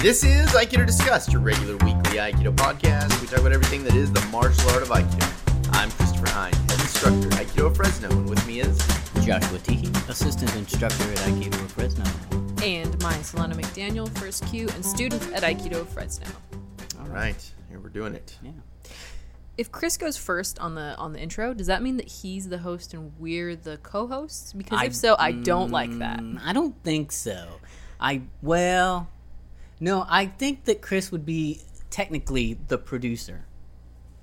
This is Aikido Discussed, your regular weekly Aikido podcast. We talk about everything that is the martial art of Aikido. I'm Christopher Hine, head instructor at Aikido of Fresno, and with me is Joshua Tiki, assistant instructor at Aikido of Fresno. And my Solana McDaniel, first kyu, and student at Aikido of Fresno. all right. Here we're doing it. Yeah. If Chris goes first on the on the intro, does that mean that he's the host and we're the co-hosts? Because if so, I don't like that. Mm, I don't think so. I well, no, I think that Chris would be technically the producer.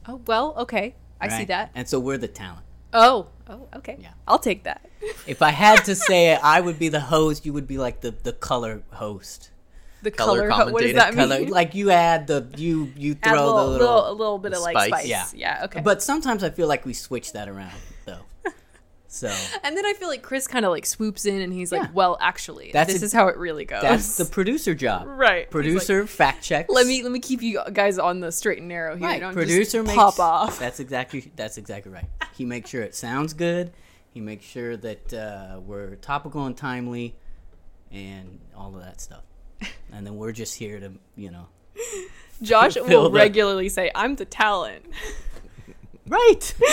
Oh well, okay, I see that. And so we're the talent. Oh, oh, okay. Yeah. I'll take that. If I had to say it, I would be the host. You would be like the the color host. The Color color. what does that Color, mean? like you add the you you Add a throw little, the little. little, a little bit of like spice. spice. Yeah. Yeah. Okay. But sometimes I feel like we switch that around though. So and then I feel like Chris kind of like swoops in and he's like, Yeah. "Well, actually, That's this a- is how it really goes." that's the producer job. right. He's Producer fact checks. let me let me keep you guys on the straight and narrow here. Right, Don't producer just makes pop off. That's exactly that's exactly right. He makes sure it sounds good. He makes sure that uh, we're topical and timely, and all of that stuff. And then we're just here to you know, Josh Fill will the- regularly say, "I'm the talent." right.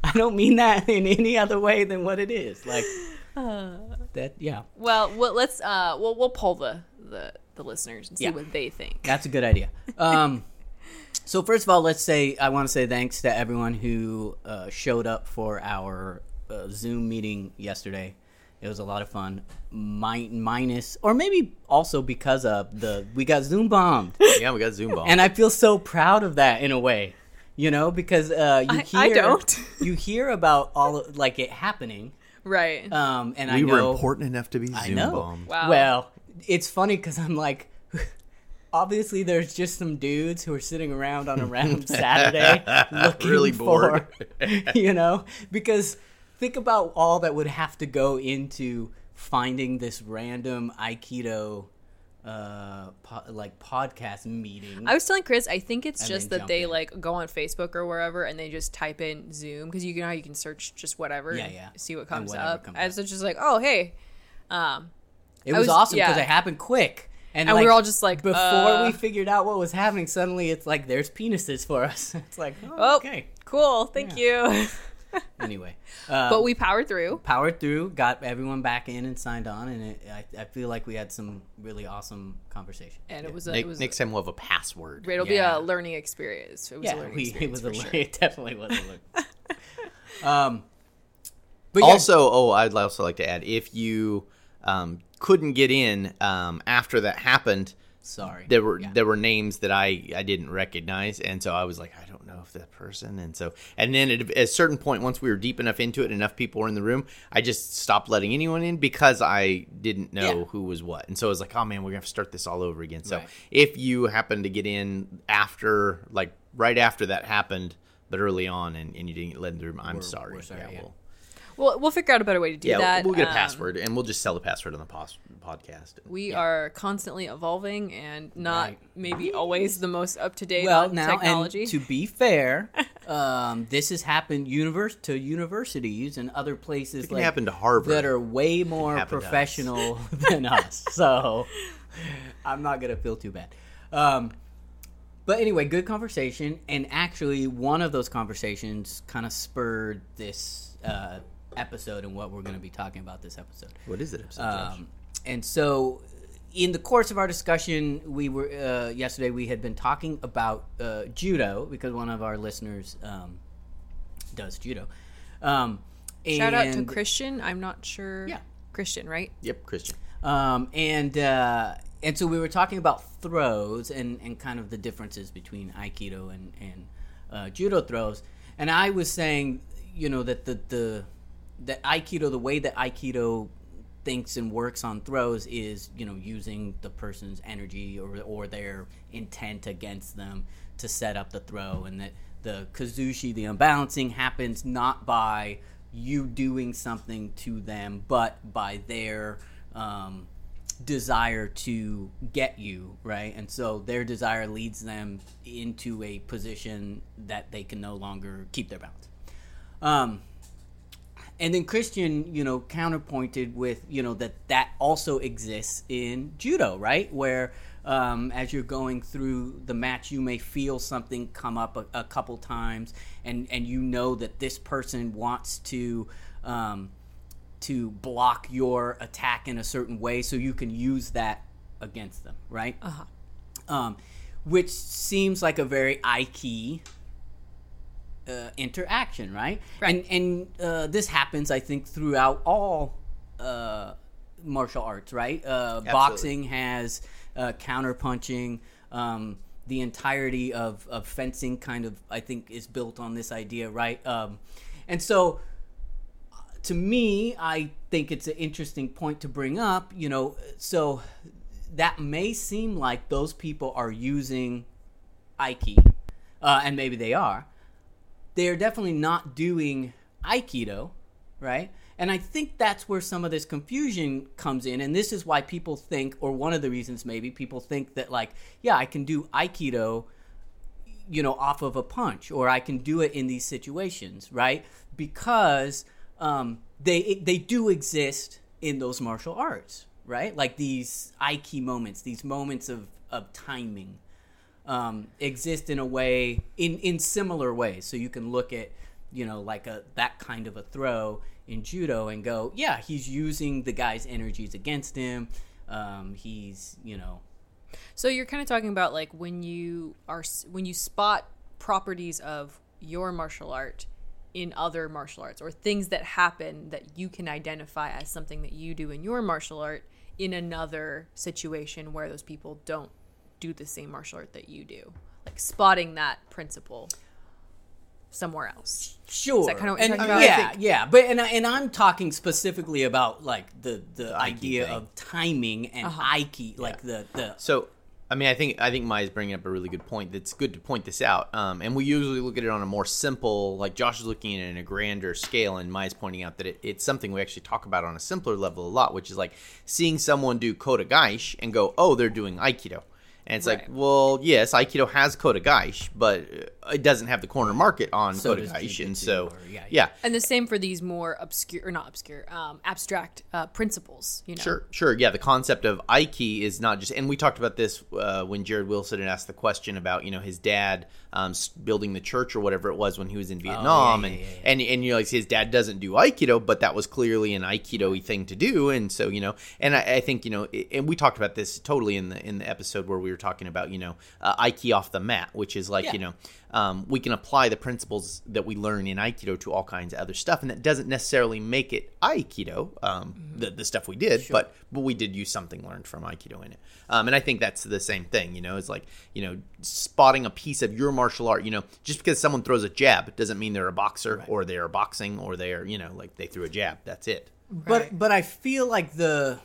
I don't mean that in any other way than what it is. Like that. Yeah, Well, well let's uh, we'll we'll poll the the, the listeners and see Yeah. what they think. that's a good idea. Um, so first of all, let's say I want to say thanks to everyone who uh, showed up for our uh, Zoom meeting yesterday. It was a lot of fun. Mi- minus, or maybe also because of the we got Zoom bombed, Yeah, we got Zoom bombed, and I feel so proud of that in a way, you know, because uh, you I- hear I don't. you hear about all of, like it happening, Right. um, and we I were important enough to be I Zoom know. bombed. Wow. Well, it's funny because I'm like, obviously, there's just some dudes who are sitting around on a random Saturday looking Really for, bored. you know, because think about all that would have to go into finding this random Aikido, uh, po- like podcast meeting. I was telling Chris, I think it's just that they in. like go on Facebook or wherever and they just type in Zoom because you know how you can search just whatever, Yeah, and yeah. see what comes up, comes and so it's just like, oh hey, um, it was, was- awesome because yeah. it happened quick. And, And we like, were all just like, before uh, we figured out what was happening, suddenly it's like there's penises for us. It's like, oh, oh, okay. cool, thank you. Anyway, uh, but we powered through. powered through, got everyone back in and signed on, and it, I, I feel like we had some really awesome conversation. And it was a, Ne- it was next time we'll have a password. it'll Yeah. be a learning experience. It was a learning we, it experience was a, sure. it definitely was a look. um, but yeah, Also, oh, I'd also like to add if you um, couldn't get in um, after that happened, sorry, there were Yeah. there were names that I I didn't recognize, and so I was like, I don't know if that person, and so and then at a certain point, once we were deep enough into it, enough people were in the room, I just stopped letting anyone in because I didn't know Yeah. who was what, and so I was like, oh man, we're gonna have to start this all over again. So Right. if you happen to get in after, like right after that happened, but early on, and, and you didn't get let in the room, I'm We're- sorry. we're sorry, yeah. we'll, We'll we'll figure out a better way to do yeah, that. we'll get a Um, password, and we'll just sell the password on the pos- podcast. We are constantly evolving and not Right. maybe always the most up to date well on now technology. and to be fair, um, this has happened univers- to universities and other places can like happen to Harvard. that are way more happened to us. professional than us. So I'm not gonna feel too bad. Um, but anyway, good conversation, and actually, one of those conversations kind of spurred this uh, episode and what we're going to be talking about this episode. What is it? episode, Um, and so, in the course of our discussion, we were uh, yesterday we had been talking about uh, judo because one of our listeners um, does judo. Um, Shout out to Christian. I'm not sure. Yeah. Christian, right? Yep, Christian. Um, and uh, and so we were talking about throws and, and kind of the differences between Aikido and and uh, judo throws. And I was saying, you know, that the the that Aikido, the way that Aikido thinks and works on throws is, you know, using the person's energy or or their intent against them to set up the throw, and that the kazushi, the unbalancing, happens not by you doing something to them, but by their um, desire to get you right? And so their desire leads them into a position that they can no longer keep their balance. Um and then Christian, you know, counterpointed with, you know, that that also exists in judo, right? Where um, as you're going through the match, you may feel something come up a, a couple times, and and you know that this person wants to. Um, to block your attack in a certain way so you can use that against them, right? Uh-huh. Um, which seems like a very Aiki uh, interaction, right? Right. And and uh, this happens, I think, throughout all uh, martial arts, right? Uh, boxing has uh, counter punching. Um, the entirety of, of fencing kind of, I think, is built on this idea, right? Um, and so, to me, I think it's an interesting point to bring up. You know, so that may seem like those people are using Aiki, uh, and maybe they are. They are definitely not doing Aikido, right? And I think that's where some of this confusion comes in. And this is why people think, or one of the reasons maybe people think that, like, yeah, I can do Aikido, you know, off of a punch, or I can do it in these situations, right? Because um, they they do exist in those martial arts, right? Like these Aiki moments, these moments of of timing, um, exist in a way in in similar ways. So you can look at you know like a that kind of a throw in judo and go, yeah, he's using the guy's energies against him. Um, he's you know So you're kind of talking about like when you are when you spot properties of your martial art in other martial arts or things that happen that you can identify as something that you do in your martial art in another situation where those people don't do the same martial art that you do. Like spotting that principle somewhere else. Sure. that kinda what you're and, talking about? Yeah, think- yeah. But and I- and I'm talking specifically about like the the, idea thing. of timing and Uh-huh. Aiki, like the the So, I mean, I think I think Maya's bringing up a really good point. That's good to point this out. Um, and we usually look at it on a more simple, like Josh is looking at it in a grander scale, and Maya's pointing out that it, it's something we actually talk about on a simpler level a lot, which is like seeing someone do Kotegaeshi and go, "Oh, they're doing Aikido." And it's like, well, yes, Aikido has Kotegaeshi, but it doesn't have the corner market on So does and so or- yeah, yeah, And the same for these more obscure or not obscure, um, abstract uh, principles, you know. Sure, sure. Yeah, the concept of Aiki is not just, and we talked about this uh, when Jared Wilson had asked the question about you know his dad um, building the church or whatever it was when he was in Vietnam, Oh, yeah, and yeah, yeah, and and you know like his dad doesn't do Aikido, but that was clearly an Aikido thing to do, and so you know, and I, I think you know, i- and we talked about this totally in the in the episode where we were talking about you know uh, Aiki off the mat, which is like Yeah. you know um, we can apply the principles that we learn in Aikido to all kinds of other stuff, and that doesn't necessarily make it Aikido, um, the, the stuff we did, but but we did use something learned from Aikido in it, um, and I think that's the same thing. You know, it's like you know spotting a piece of your martial art. You know, just because someone throws a jab doesn't mean they're a boxer or they are boxing or they are you know like they threw a jab. That's it. But but I feel like the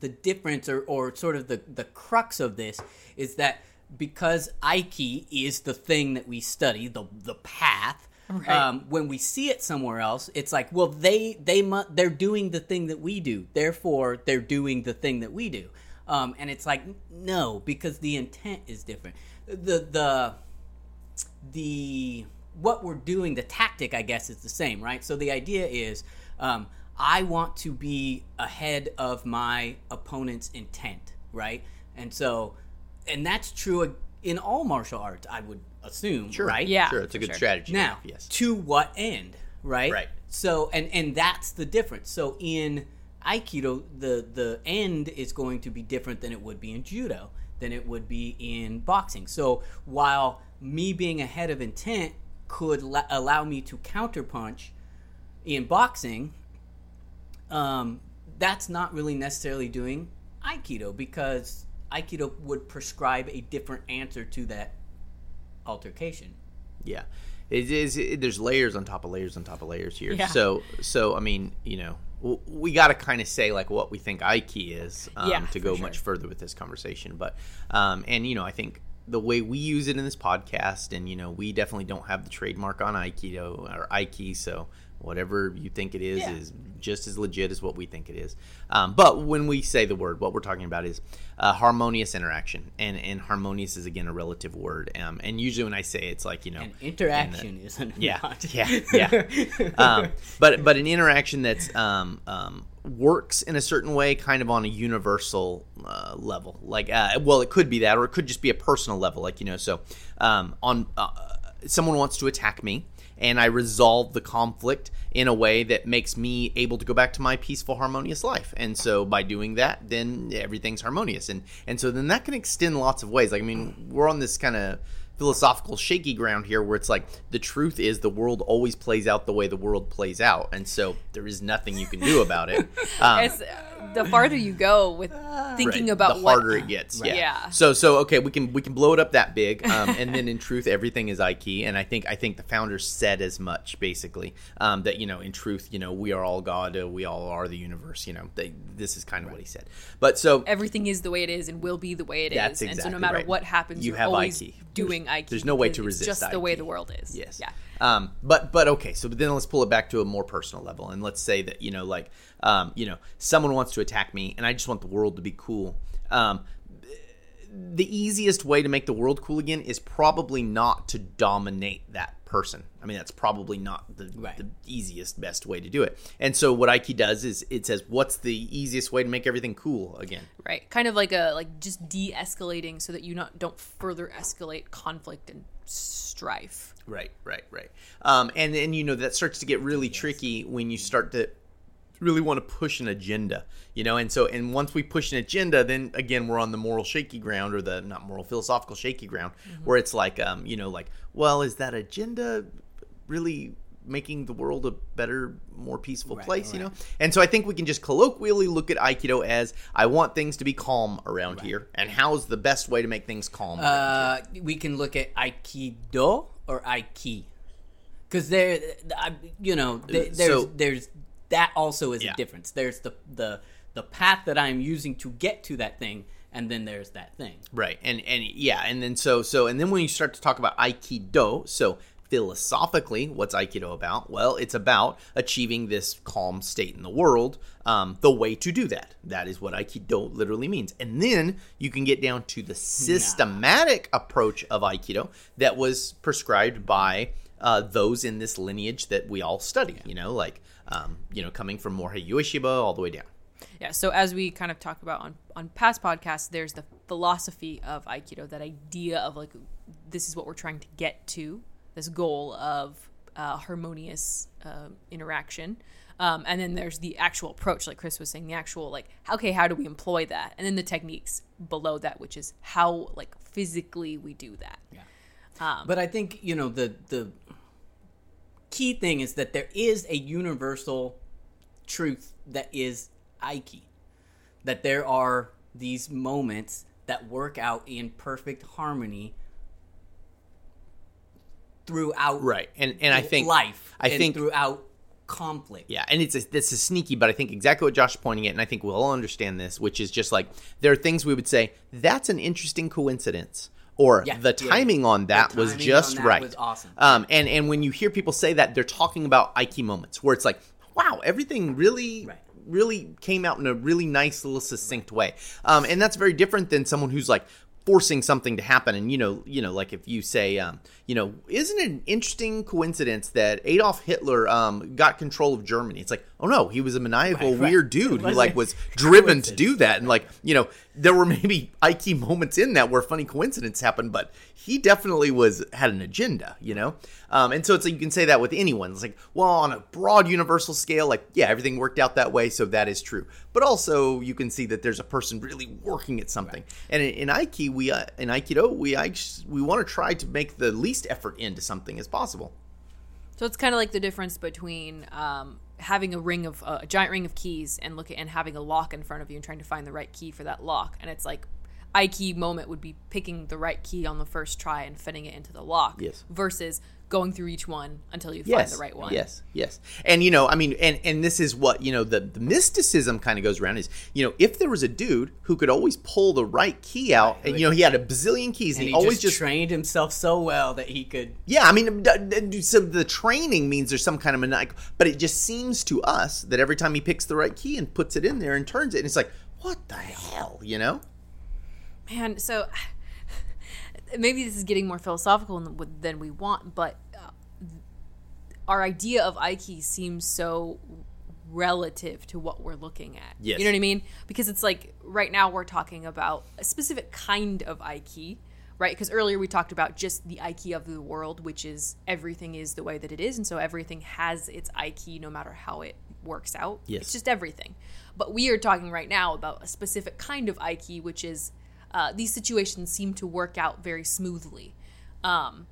the difference or, or sort of the, the crux of this is that because Aiki is the thing that we study, the the path. Right. Um, when we see it somewhere else, it's like, well, they they mu- they're doing the thing that we do, therefore they're doing the thing that we do, um, and it's like, no, because the intent is different. The the the what we're doing, the tactic, I guess, is the same, right? So the idea is, um, I want to be ahead of my opponent's intent, right? And so, and that's true in all martial arts, I would assume, sure. right? Yeah, sure, it's a good sure. strategy. Now, yes, to what end, right? Right. So, and and that's the difference. So in Aikido, the the end is going to be different than it would be in judo, than it would be in boxing. So while me being ahead of intent could la- allow me to counterpunch in boxing, um, that's not really necessarily doing Aikido because Aikido would prescribe a different answer to that altercation. Yeah, it is. It, there's layers on top of layers on top of layers here. Yeah. So, so I mean, you know, we got to kind of say like what we think Aiki is um, Yeah, to go sure. much further with this conversation. But, um, and you know, I think the way we use it in this podcast, and you know, we definitely don't have the trademark on Aikido or Aiki, so whatever you think it is Yeah. is just as legit as what we think it is. Um, but when we say the word, what we're talking about is uh, harmonious interaction, and and harmonious is again a relative word. Um, and usually when I say it, it's like you know, And interaction is yeah, yeah, yeah. um, but but an interaction that's um, um, works in a certain way, kind of on a universal uh, level. Like, uh, well, it could be that, or it could just be a personal level. Like you know, so um, on uh, someone wants to attack me. And I resolve the conflict in a way that makes me able to go back to my peaceful, harmonious life. And so by doing that, then everything's harmonious. And and so then that can extend lots of ways. Like I mean, we're on this kind of philosophical shaky ground here where it's like the truth is the world always plays out the way the world plays out and so there is nothing you can do about it um, It's, the farther you go with thinking right, about the what harder it gets yeah. Yeah. so so okay we can we can blow it up that big um, and then in truth everything is Aiki and I think I think the founders said as much basically um, that you know in truth you know we are all God uh, we all are the universe you know they, this is kind of what he said but so everything is the way it is and will be the way it is. That's and so exactly no matter right. what happens, You you are have always Aiki. Doing Aiki. there's no way to it's resist just the way the world is. Yes. Yeah. Um, but but okay, so then let's pull it back to a more personal level, and let's say that you know, like, um, you know, someone wants to attack me, and I just want the world to be cool. Um, the easiest way to make the world cool again is probably not to dominate that person. I mean, that's probably not the, Right. the easiest, best way to do it. And so, what Aiki does is it says, "What's the easiest way to make everything cool again?" Right. Kind of like a like just de-escalating so that you not don't further escalate conflict and strife. Right, right, right. Um, and then you know that starts to get really tricky when you start to really want to push an agenda, you know. And so, and once we push an agenda, then again we're on the moral shaky ground, or the not moral philosophical shaky ground, where it's like, um, you know, like, well, is that agenda really making the world a better, more peaceful Right, place, you know? And so I think we can just colloquially look at Aikido as I want things to be calm around here, and how's the best way to make things calm? Uh, we can look at Aikido or Aiki, because there, I- you know, there's So- there's that also is Yeah. a difference. There's the the the path that I'm using to get to that thing, and then there's that thing. Right. And and yeah, and then so so and then when you start to talk about aikido, so philosophically, what's aikido about? Well, it's about achieving this calm state in the world. Um, the way to do that. That is what aikido literally means. And then you can get down to the systematic approach of aikido that was prescribed by uh, those in this lineage that we all study. You know, like um, you know, coming from Morihei Ueshiba all the way down. Yeah, so as we kind of talked about on, on past podcasts, there's the philosophy of Aikido, that idea of like, this is what we're trying to get to, this goal of uh, harmonious uh, interaction. Um, and then there's the actual approach, like Chris was saying, the actual, like, okay, how do we employ that? And then the techniques below that, which is how, like, physically we do that. Yeah. But I think you know the the key thing is that there is a universal truth that is Aiki. That there are these moments that work out in perfect harmony throughout Right. And and I think life. I and think throughout conflict. Yeah, and it's a, this is sneaky, but I think exactly what Josh is pointing at, and I think we'll all understand this, which is just like there are things we would say that's an interesting coincidence, or Yeah, the yeah. timing on that was just that right. was awesome. Um, and and when you hear people say that, they're talking about Aiki moments where it's like, wow, everything really. Right. Really came out in a really nice little succinct way, um, and that's very different than someone who's like forcing something to happen. And you know, you know, like if you say, um, you know, isn't it an interesting coincidence that Adolf Hitler um, got control of Germany? It's like, oh no, he was a maniacal, Right, right. weird dude who like was driven to do that, and like you know, there were maybe Aiki moments in that where funny coincidence happened, but he definitely was had an agenda, you know. Um, and so it's like you can say that with anyone. It's like, well, on a broad universal scale, like yeah, everything worked out that way, so that is true. But also you can see that there's a person really working at something. And in, in Aiki, we uh, in Aikido, we act- we want to try to make the least effort into something as possible. So it's kind of like the difference between um, having a ring of uh, a giant ring of keys and look at, and having a lock in front of you and trying to find the right key for that lock. And it's like Aiki moment would be picking the right key on the first try and fitting it into the lock. Yes. Versus going through each one until you yes, find the right one. Yes, yes. And you know, I mean, and and this is what you know the, the mysticism kind of goes around is you know if there was a dude who could always pull the right key out, and you know he had a bazillion keys, and, And he, he always just, just trained himself so well that he could. yeah. I mean, d- d- so the training means there's some kind of maniacal, but it just seems to us that every time he picks the right key and puts it in there and turns it, and it's like what the hell, you know? Man, so maybe this is getting more philosophical than, we want, but uh, our idea of Aiki seems so relative to what we're looking at. Yes. You know what I mean? Because it's like right now we're talking about a specific kind of Aiki, right? Because earlier we talked about just the Aiki of the world, which is everything is the way that it is, and so everything has its Aiki no matter how it works out. Yes. It's just everything. But we are talking right now about a specific kind of Aiki, which is uh, these situations seem to work out very smoothly. Um,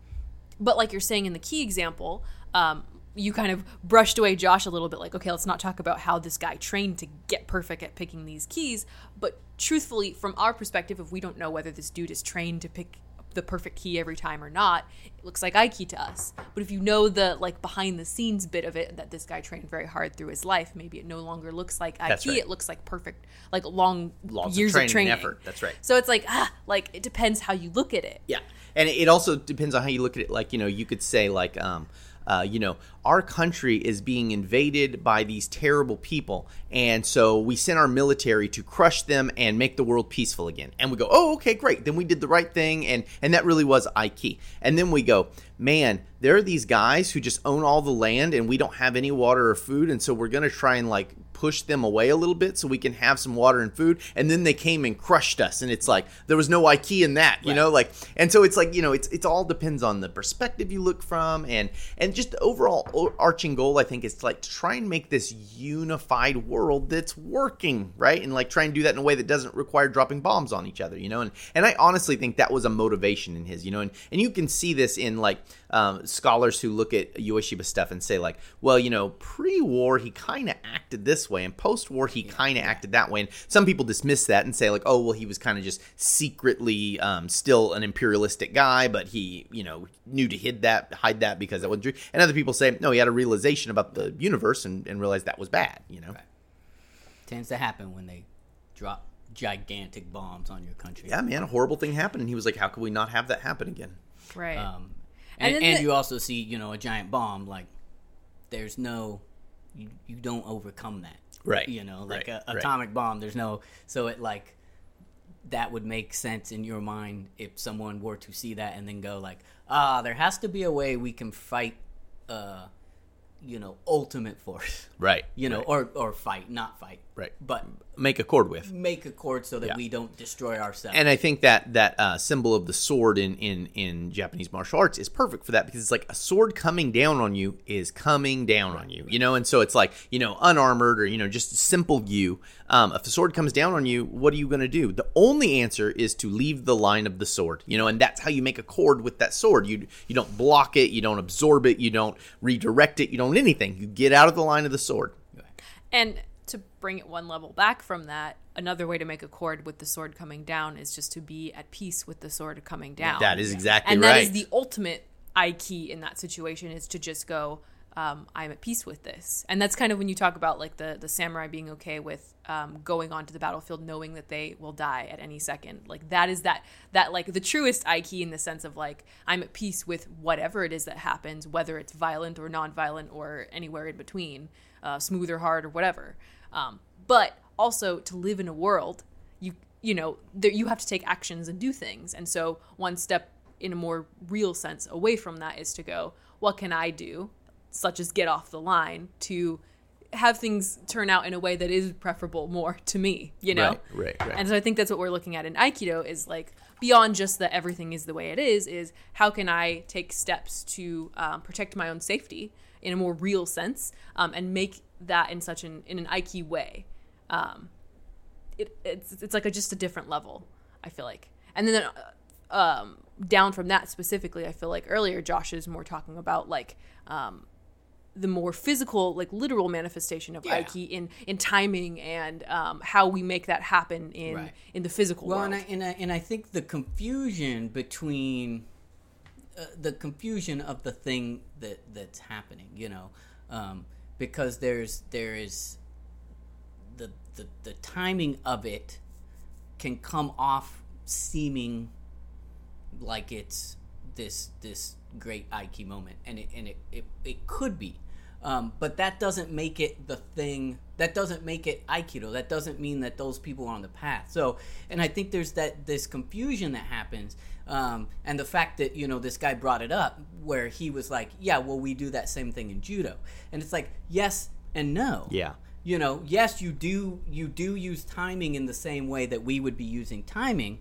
but like you're saying in the key example, um, you kind of brushed away Josh a little bit, like, okay, let's not talk about how this guy trained to get perfect at picking these keys. But truthfully, from our perspective, if we don't know whether this dude is trained to pick the perfect key every time or not, it looks like Aiki to us. But if you know the like behind the scenes bit of it, that this guy trained very hard through his life, maybe it no longer looks like. That's right. It looks like perfect, like long Lots years of training, of training and effort. That's right. So it's like ah, like it depends how you look at it. Yeah, and it also depends on how you look at it. Like you know, you could say like, um, uh, you know, our country is being invaded by these terrible people, and so we send our military to crush them and make the world peaceful again. And we go, oh, okay, great. Then we did the right thing, and and that really was Aiki. And then we go, man, there are these guys who just own all the land, and we don't have any water or food, and so we're gonna try and like push them away a little bit so we can have some water and food and then they came and crushed us and it's like there was no aiki in that you know like and so it's like you know it's it's all depends on the perspective you look from and and just the overall arching goal i think is to like to try and make this unified world that's working right? And like try and do that in a way that doesn't require dropping bombs on each other you know? And and i honestly think that was a motivation in his you know? And and you can see this in like um, scholars who look at Ueshiba stuff and say like, well, you know, pre-war he kind of acted this way, and post-war he kind of acted that way. And some people dismiss that and say like, oh, well, he was kind of just secretly um, still an imperialistic guy, but he, you know, knew to hide that, hide that because that wasn't true. And other people say, no, he had a realization about the universe and, and realized that was bad. You know, Tends to happen when they drop gigantic bombs on your country. yeah, man, a horrible thing happened, and he was like, how could we not have that happen again? Right. Um, And and and, the- you also see, you know, a giant bomb. Like, there's no, you, you don't overcome that. Right, You know, like right, a right. atomic bomb. There's no. So it like, that would make sense in your mind if someone were to see that and then go like, ah, there has to be a way we can fight, uh, you know, ultimate force. Right. You know, right, or or fight, not fight. Right. But make a cord with. make a cord so that Yeah. we don't destroy ourselves. and I think that that uh, symbol of the sword in, in in Japanese martial arts is perfect for that because it's like a sword coming down on you is coming down on you, you know, and so it's like you know unarmored or you know just simple you. Um, if the sword comes down on you, what are you going to do? The only answer is to leave the line of the sword, you know, and that's how you make a cord with that sword. You you don't block it, you don't absorb it, you don't redirect it, you don't anything. You get out of the line of the sword. And to bring it one level back from that, another way to make a chord with the sword coming down is just to be at peace with the sword coming down. That is exactly and right. that is the ultimate Aiki in that situation is to just go, um, I'm at peace with this. And that's kind of when you talk about like the the samurai being okay with um, going onto the battlefield knowing that they will die at any second. Like that is that that like the truest Aiki in the sense of like I'm at peace with whatever it is that happens, whether it's violent or non-violent or anywhere in between, uh, smooth or hard or whatever. Um, but also to live in a world you you know there, you have to take actions and do things and so one step in a more real sense away from that is to go what can i do such as get off the line to have things turn out in a way that is preferable more to me you know Right, right, right. and so i think that's what we're looking at in aikido is like beyond just that everything is the way it is is how can i take steps to um, protect my own safety in a more real sense um, and make that in such an in an aiki way um, it, it's it's like a, just a different level. I feel like, and then uh, um, down from that specifically, I feel like earlier Josh is more talking about like um, the more physical, like literal manifestation of Yeah. Aiki in in timing and um, how we make that happen in Right. in the physical Well, world. and I, and, I, and I think the confusion between uh, the confusion of the thing that that's happening, you know, um, because there's there is the, the the timing of it can come off seeming like it's this this great Aiki moment, and it and it it, it could be, um, but that doesn't make it the thing. That doesn't make it Aikido. That doesn't mean that those people are on the path. So, and I think there's that this confusion that happens, um, and the fact that you know this guy brought it up where he was like, yeah, well, we do that same thing in judo, and it's like yes and no Yeah. you know yes you do you do use timing in the same way that we would be using timing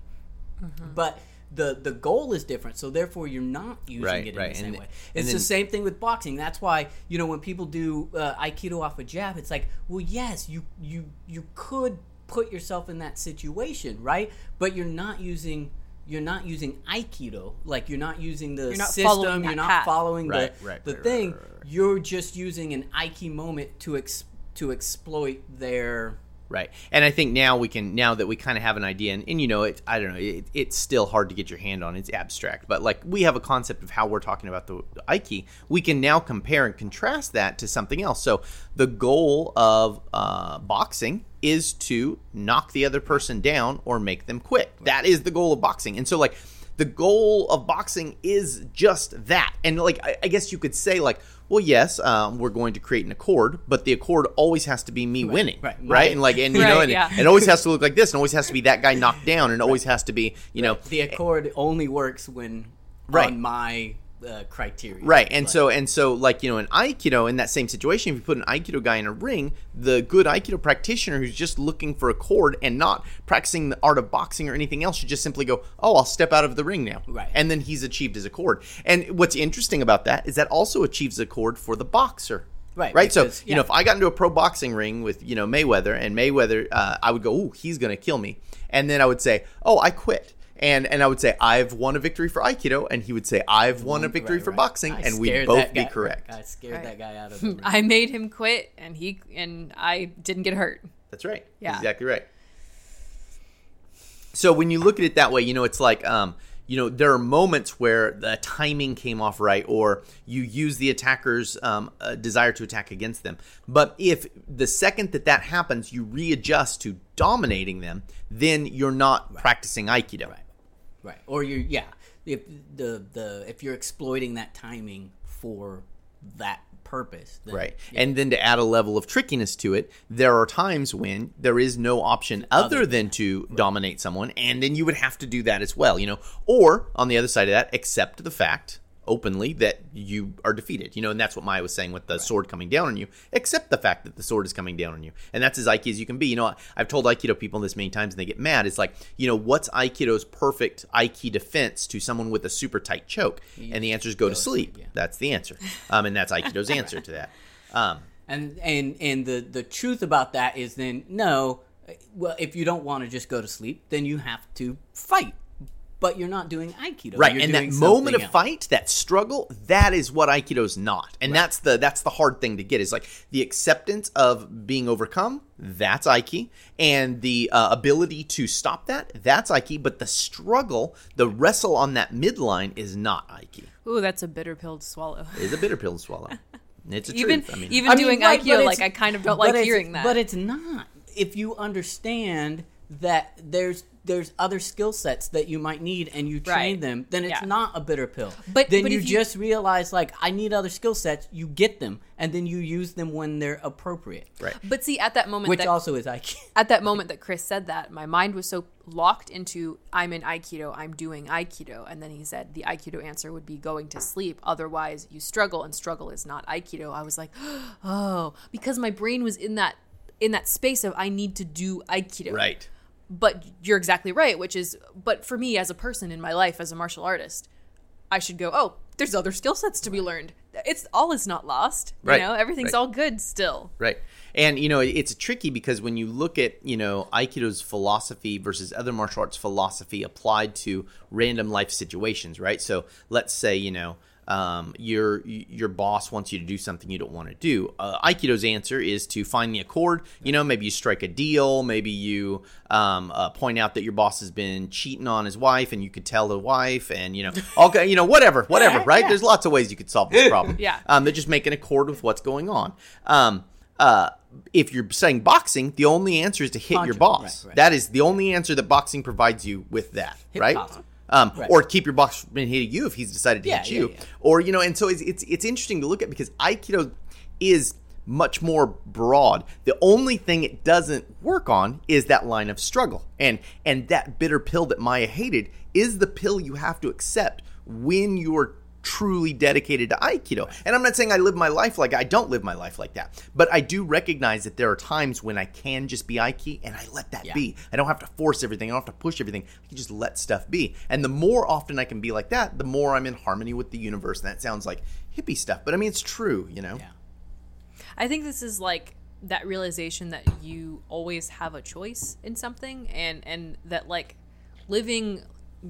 but the the goal is different so therefore you're not using Right, it in right. the same And- way it's then- the same thing with boxing that's why you know when people do uh, aikido off a jab it's like well yes you you you could put yourself in that situation right but you're not using you're not using aikido like you're not using the You're not system following you're not path. following Right, the right, the right, thing right, right, right. you're just using an aiki moment to ex- to exploit their Right. And I think now we can now that we kind of have an idea and, and you know it I don't know it, it's still hard to get your hand on it's abstract but like we have a concept of how we're talking about the Aiki we can now compare and contrast that to something else. So the goal of uh, boxing is to knock the other person down or make them quit. That is the goal of boxing. And so like the goal of boxing is just that. And like I, I guess you could say like well yes um, we're going to create an accord but the accord always has to be me winning right, right, right. and like and you know and yeah. it always has to look like this and always has to be that guy knocked down and it always has to be you know the accord only works when Right. on my uh, criteria right and so and so like you know in aikido in that same situation if you put an aikido guy in a ring the good aikido practitioner who's just looking for a cord and not practicing the art of boxing or anything else should just simply go oh i'll step out of the ring now. Right. and then he's achieved his accord and what's interesting about that is that also achieves a cord for the boxer. Right, right? So because- you know if i got into a pro boxing ring with you know mayweather and mayweather uh, i would go oh he's gonna kill me. And then i would say oh i quit and and I would say I've won a victory for Aikido, and he would say I've won a victory Right, for right. boxing, I and we'd both that be correct. I scared Right. that guy out of the ring. I made him quit, and he and I didn't get hurt. That's right. Yeah. Exactly right. So when you look at it that way, you know, it's like, um, you know, there are moments where the timing came off right, or you use the attacker's um, uh, desire to attack against them. But if the second that that happens, you readjust to dominating them, then you're not practicing Aikido. Right. Right. Or you're yeah. If the the if you're exploiting that timing for that purpose. Then, Right. yeah. And then to add a level of trickiness to it, there are times when there is no option other than to dominate someone, and then you would have to do that as well, you know. Or on the other side of that, accept the fact openly that you are defeated. You know, and that's what Maya was saying with the sword coming down on you. Accept the fact that the sword is coming down on you. And that's as Aiki as you can be. You know, I've told Aikido people this many times and they get mad. It's like, you know, what's Aikido's perfect Aiki defense to someone with a super tight choke? And the answer is go to sleep. yeah. That's the answer. Um, and that's Aikido's answer to that. Um, And and and the the truth about that is then no. Well, if you don't want to just go to sleep, then you have to fight. But you're not doing aikido. right You're and that doing moment of else. fight that struggle that is what aikido's not and that's the that's the hard thing to get is like the acceptance of being overcome that's aiki and the uh, ability to stop that that's aiki but the struggle the wrestle on that midline is not aiki Ooh, that's a bitter pill to swallow. it's a bitter pill to swallow it's a even truth i mean even I mean, doing right, Aikido, like I kind of don't like hearing that. But it's not. If you understand that there's there's other skill sets that you might need and you train Right. them, then it's Yeah. not a bitter pill. But- then but you, if you- just realize like I need other skill sets, you get them, and then you use them when they're appropriate. right but see, at that moment, Which that, also is Aikido. at that moment that Chris said that, my mind was so locked into I'm in Aikido, I'm doing Aikido. And then he said the Aikido answer would be going to sleep. Otherwise, you struggle, and struggle is not Aikido. I was like, oh, because my brain was in that in that space of I need to do Aikido. right But you're exactly right, which is, but for me as a person in my life as a martial artist, I should go, oh, there's other skill sets to be learned. It's all is not lost. You know, everything's right. all good still. Right. And you know, it's tricky because when you look at, you know, Aikido's philosophy versus other martial arts philosophy applied to random life situations, right? So let's say, you know, um, your your boss wants you to do something you don't want to do. Uh, Aikido's answer is to find the accord. You know, maybe you strike a deal, maybe you um, uh, point out that your boss has been cheating on his wife, and you could tell the wife, and you know, okay, you know, whatever, whatever, right? There's lots of ways you could solve this problem. Yeah. um, they just make an accord with what's going on. Um, uh, if you're saying boxing, the only answer is to hit Punch your boss. Right, right. That is the only answer that boxing provides you with that, Hit right? Um, Right. Or keep your box from hitting you if he's decided to Yeah, hit yeah, you, yeah. or you know, and so it's, it's it's interesting to look at because Aikido is much more broad. The only thing it doesn't work on is that line of struggle, and and that bitter pill that Maya hated is the pill you have to accept when you're truly dedicated to aikido and i'm not saying i live my life like i don't live my life like that but i do recognize that there are times when i can just be aiki and i let that Yeah. be I don't have to force everything. I don't have to push everything. I can just let stuff be. And the more often I can be like that, the more I'm in harmony with the universe. And that sounds like hippie stuff, but I mean, it's true, you know? Yeah. I think this is like that realization that you always have a choice in something and and that like living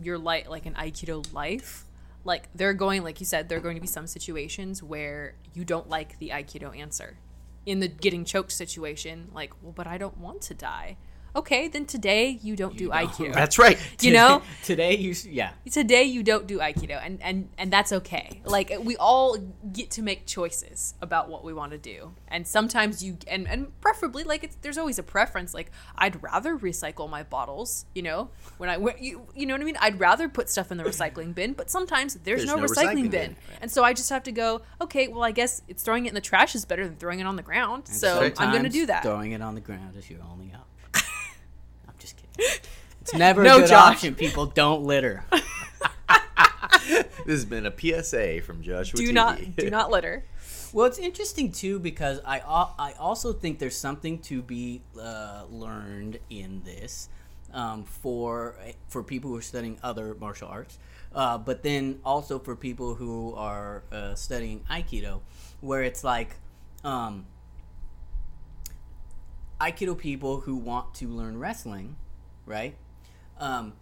your life like an aikido life like they're going like you said there are going to be some situations where you don't like the aikido answer. In the getting choked situation like well but i don't want to die okay then today you don't do don't. aikido. That's right. you know? Today you yeah. Today you don't do aikido and and and that's okay. Like uh, we all get to make choices about what we want to do. And sometimes you and and preferably like it's, there's always a preference like i'd rather recycle my bottles you know? When i when you you know what i mean? I'd rather put stuff in the recycling bin but sometimes there's, There's no, no recycling, recycling bin, bin. and so i just have to go okay well i guess it's throwing it in the trash is better than throwing it on the ground. So i'm gonna do that. Throwing it on the ground is your only option. I'm just kidding. It's never No, a good Josh. option. People don't litter. This has been a PSA from Joshua. do TV. not do not litter Well, it's interesting too because I I also think there's something to be uh, learned in this um, for for people who are studying other martial arts, uh, but then also for people who are uh, studying Aikido, where it's like um, Aikido people who want to learn wrestling, right? Um,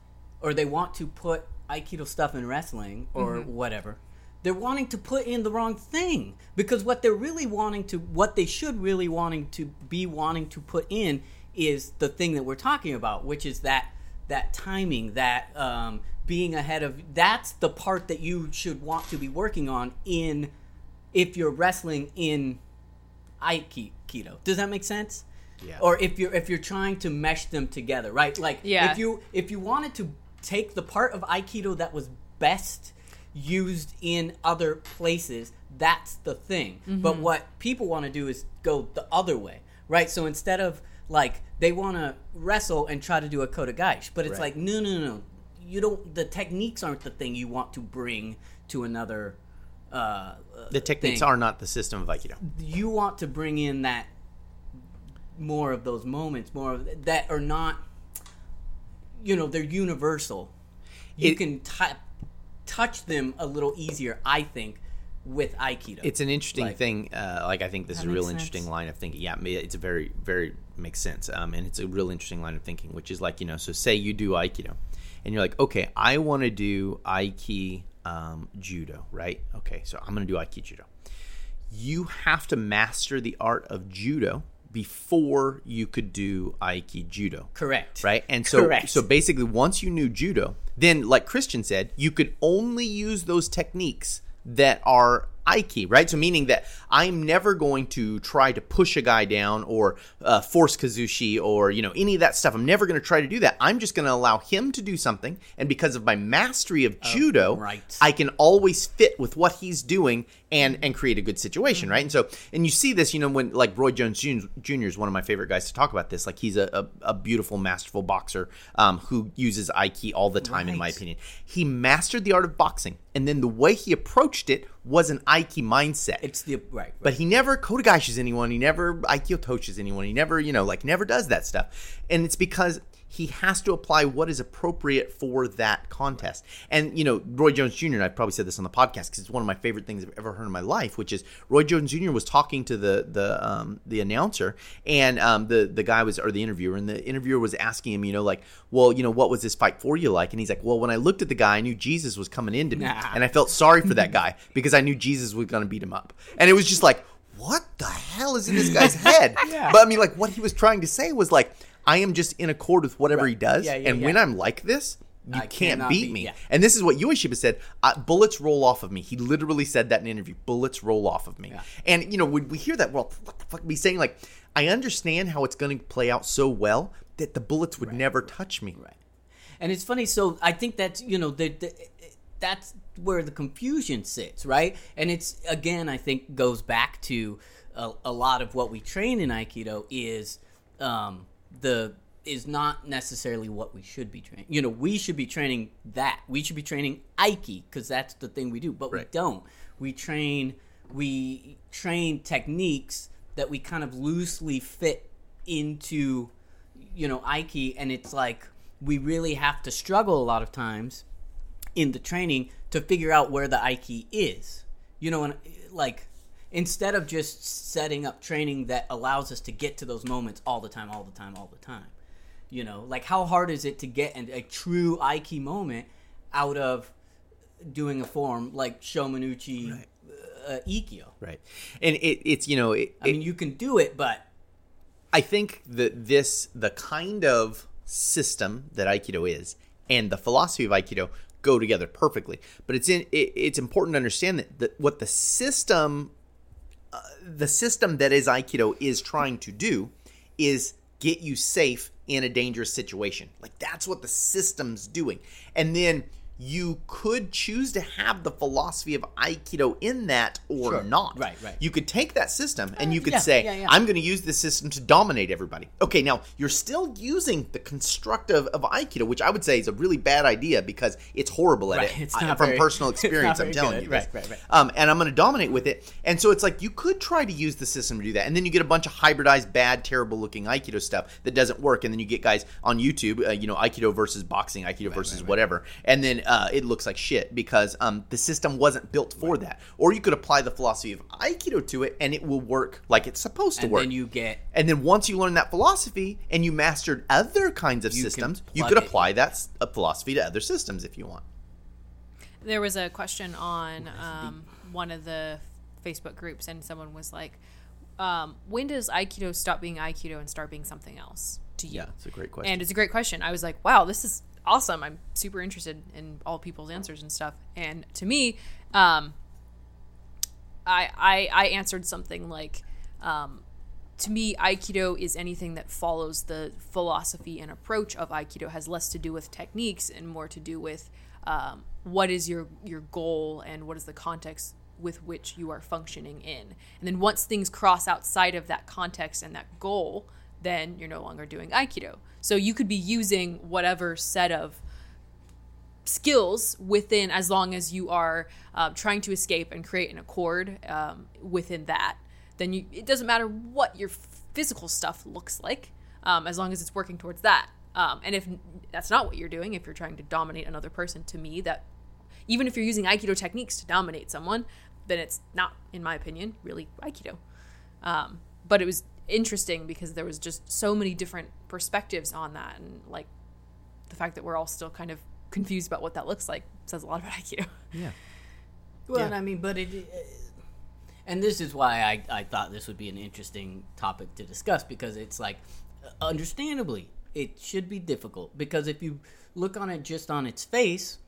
or they want to put Aikido stuff in wrestling or whatever. They're wanting to put in the wrong thing because what they're really wanting to, what they should really wanting to be wanting to put in is the thing that we're talking about, which is that that timing, that um, being ahead of. That's the part that you should want to be working on in if you're wrestling in Aikido. Does that make sense? Yeah. Or if you're if you're trying to mesh them together, right? Like Yeah. if you if you wanted to take the part of Aikido that was best used in other places, that's the thing. But what people want to do is go the other way, right? So instead of like they want to wrestle and try to do a Kotegaeshi, but it's Right. like no, no, no, you don't. The techniques aren't the thing you want to bring to another. Uh, uh, The techniques thing are not the system of Aikido. you want to bring in that more of those moments, more of that are not, you know, they're universal. You It- can t- touch them a little easier, I think, with Aikido. It's an interesting Like- thing. Uh, like I think this is a real makes interesting line of thinking. Yeah, it's a very, very makes sense. Um, and it's a real interesting line of thinking, which is like you know, so say you do Aikido, and you're like, okay, I want to do Aiki um, Judo, right? Okay, so I'm going to do Aiki Judo. You have to master the art of Judo before you could do Aiki Judo correct, right? And so, Correct. so basically, once you knew judo, then like Christian said, you could only use those techniques that are aiki, right? So meaning that I'm never going to try to push a guy down or uh, force kazushi or you know any of that stuff. I'm never going to try to do that. I'm just going to allow him to do something, and because of my mastery of judo, right. I can always fit with what he's doing and and create a good situation, right? And so, and you see this, you know, when like Roy Jones Jr. Is one of my favorite guys to talk about this. Like he's a, a, a beautiful, masterful boxer um, who uses Aiki all the time, in my opinion. He mastered the art of boxing, and then the way he approached it was an Aiki mindset. it's the right, right. But he never Kodagashes anyone. He never Aikyo Toshes anyone. He never, you know, like never does that stuff. And it's because he has to apply what is appropriate for that contest. And you know, Roy Jones Jr. and I've probably said this on the podcast because it's one of my favorite things I've ever heard in my life, which is Roy Jones Jr. was talking to the the um, the announcer, and um, the the guy was or the interviewer, and the interviewer was asking him, you know, like, well, you know, what was this fight for you like? And he's like, well, when I looked at the guy, I knew Jesus was coming into me, Nah. and I felt sorry for that guy because I knew Jesus was going to beat him up, and it was just like. What the hell is in this guy's head? Yeah. But I mean, like, what he was trying to say was like, I am just in accord with whatever he does, Yeah, yeah, and yeah. when I'm like this, you I can't beat be- me. yeah. And this is what Ueshiba said: uh, "Bullets roll off of me." He literally said that in an interview. Bullets roll off of me. Yeah. And you know, when we hear that, well, what the fuck? Be saying like, I understand how it's going to play out so well that the bullets would never touch me. Right. And it's funny. So I think that's you know the, the that's where the confusion sits, right? And it's again, I think goes back to a, a lot of what we train in Aikido is um, the is not necessarily what we should be training. You know, we should be training that. We should be training Aiki because that's the thing we do, but we don't. We train we train techniques that we kind of loosely fit into you know Aiki and it's like we really have to struggle a lot of times in the training to figure out where the Aiki is. You know, and like instead of just setting up training that allows us to get to those moments all the time, all the time, all the time. You know, like how hard is it to get an, a true Aiki moment out of doing a form like Shomenuchi uh, Ikkyo? Right. And it, it's you know, it, I mean, you can do it, but I think that this, the kind of system that Aikido is, and the philosophy of Aikido go together perfectly. But it's in, it, it's important to understand that, that what the system, the system that is Aikido is trying to do, is get you safe in a dangerous situation. Like that's what the system's doing, and then. You could choose to have the philosophy of Aikido in that or Sure. not. Right, right. You could take that system and you could yeah, say, yeah, yeah. I'm going to use this system to dominate everybody. Okay, now you're still using the constructive of Aikido, which I would say is a really bad idea because it's horrible at Right, it. it's I- from very- personal experience, I'm telling good. you. this. Right, right, right. Um, and I'm going to dominate with it. And so it's like you could try to use the system to do that, and then you get a bunch of hybridized, bad, terrible-looking Aikido stuff that doesn't work, and then you get guys on YouTube, uh, you know, Aikido versus boxing, Aikido versus whatever, and then uh, it looks like shit because um, the system wasn't built for that. Or you could apply the philosophy of Aikido to it, and it will work like it's supposed to and work. then you get And then once you learn that philosophy and you mastered other kinds of You systems, you plug could it. apply that uh, philosophy to other systems if you want. There was a question on um, one of the Facebook groups, and someone was like, um, "When does Aikido stop being Aikido and start being something else to you?" Yeah, it's a great question. And it's a great question. I was like, "Wow, this is awesome! I'm super interested in all people's answers and stuff." And to me, um, I, I I answered something like, um, to me, Aikido is anything that follows the philosophy and approach of Aikido. Has less to do with techniques and more to do with um, what is your your goal and what is the context with which you are functioning in. And then once things cross outside of that context and that goal, then you're no longer doing Aikido. So you could be using whatever set of skills within as long as you are um, trying to escape and create an accord um, within that then you it doesn't matter what your physical stuff looks like um, as long as it's working towards that um, and if that's not what you're doing if you're trying to dominate another person to me that even if you're using aikido techniques to dominate someone then it's not in my opinion really aikido um, but it was interesting because there was just so many different perspectives on that and like the fact that we're all still kind of confused about what that looks like says a lot about IQ. yeah. Well, Yeah. and I mean, but it, and this is why I, I thought this would be an interesting topic to discuss because it's like, understandably, it should be difficult because if you look on it just on its face,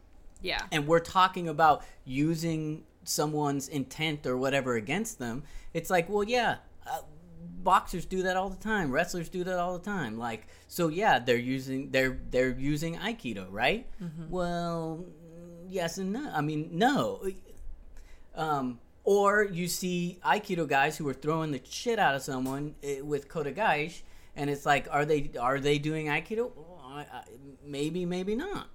Yeah. and we're talking about using someone's intent or whatever against them, it's like, well, yeah, uh, boxers do that all the time, wrestlers do that all the time. Like, so yeah, they're using they're they're using aikido, right? Well, mm, yes and no. I mean, no. Um, or you see aikido guys who are throwing the shit out of someone eh, with Kotegaeshi, and it's like, are they are they doing aikido? Well, I, I, maybe, maybe not.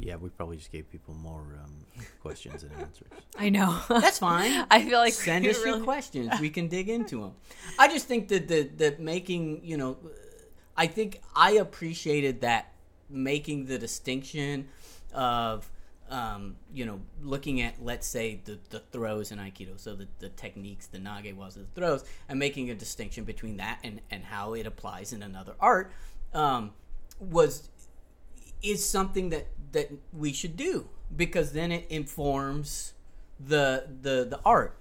Yeah, we probably just gave people more um, questions and answers. I know. That's fine. I feel like Send we us your questions. We can dig into them. I just think that the that making you know, I think I appreciated that making the distinction of um, you know looking at let's say the the throws in aikido, so the, the techniques, the nage waza the throws, and making a distinction between that and and how it applies in another art um, was is something that that we should do because then it informs the the the art.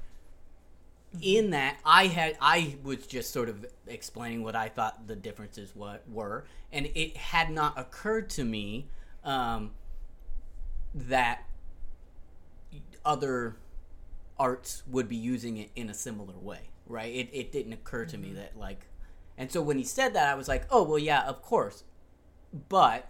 In that i had i was just sort of explaining what i thought the differences what were and it had not occurred to me um, that other arts would be using it in a similar way right? It, it didn't occur to me that like and so when he said that i was like oh well yeah of course. But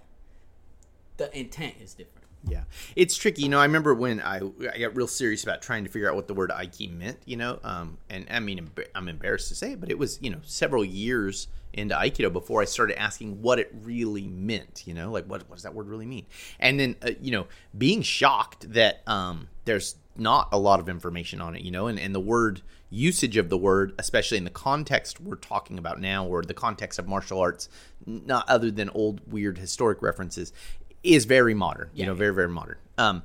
the intent is different Yeah, it's tricky. You know, I remember when I I got real serious about trying to figure out what the word Aiki meant. You know, um, and I mean, I'm embarrassed to say it, but it was you know several years into Aikido before I started asking what it really meant. You know, like what what does that word really mean? And then uh, you know, being shocked that um, there's not a lot of information on it. You know, and and the word usage of the word, especially in the context we're talking about now, or the context of martial arts, not other than old weird historic references, is very modern. You Yeah, know, yeah. very very modern. Um,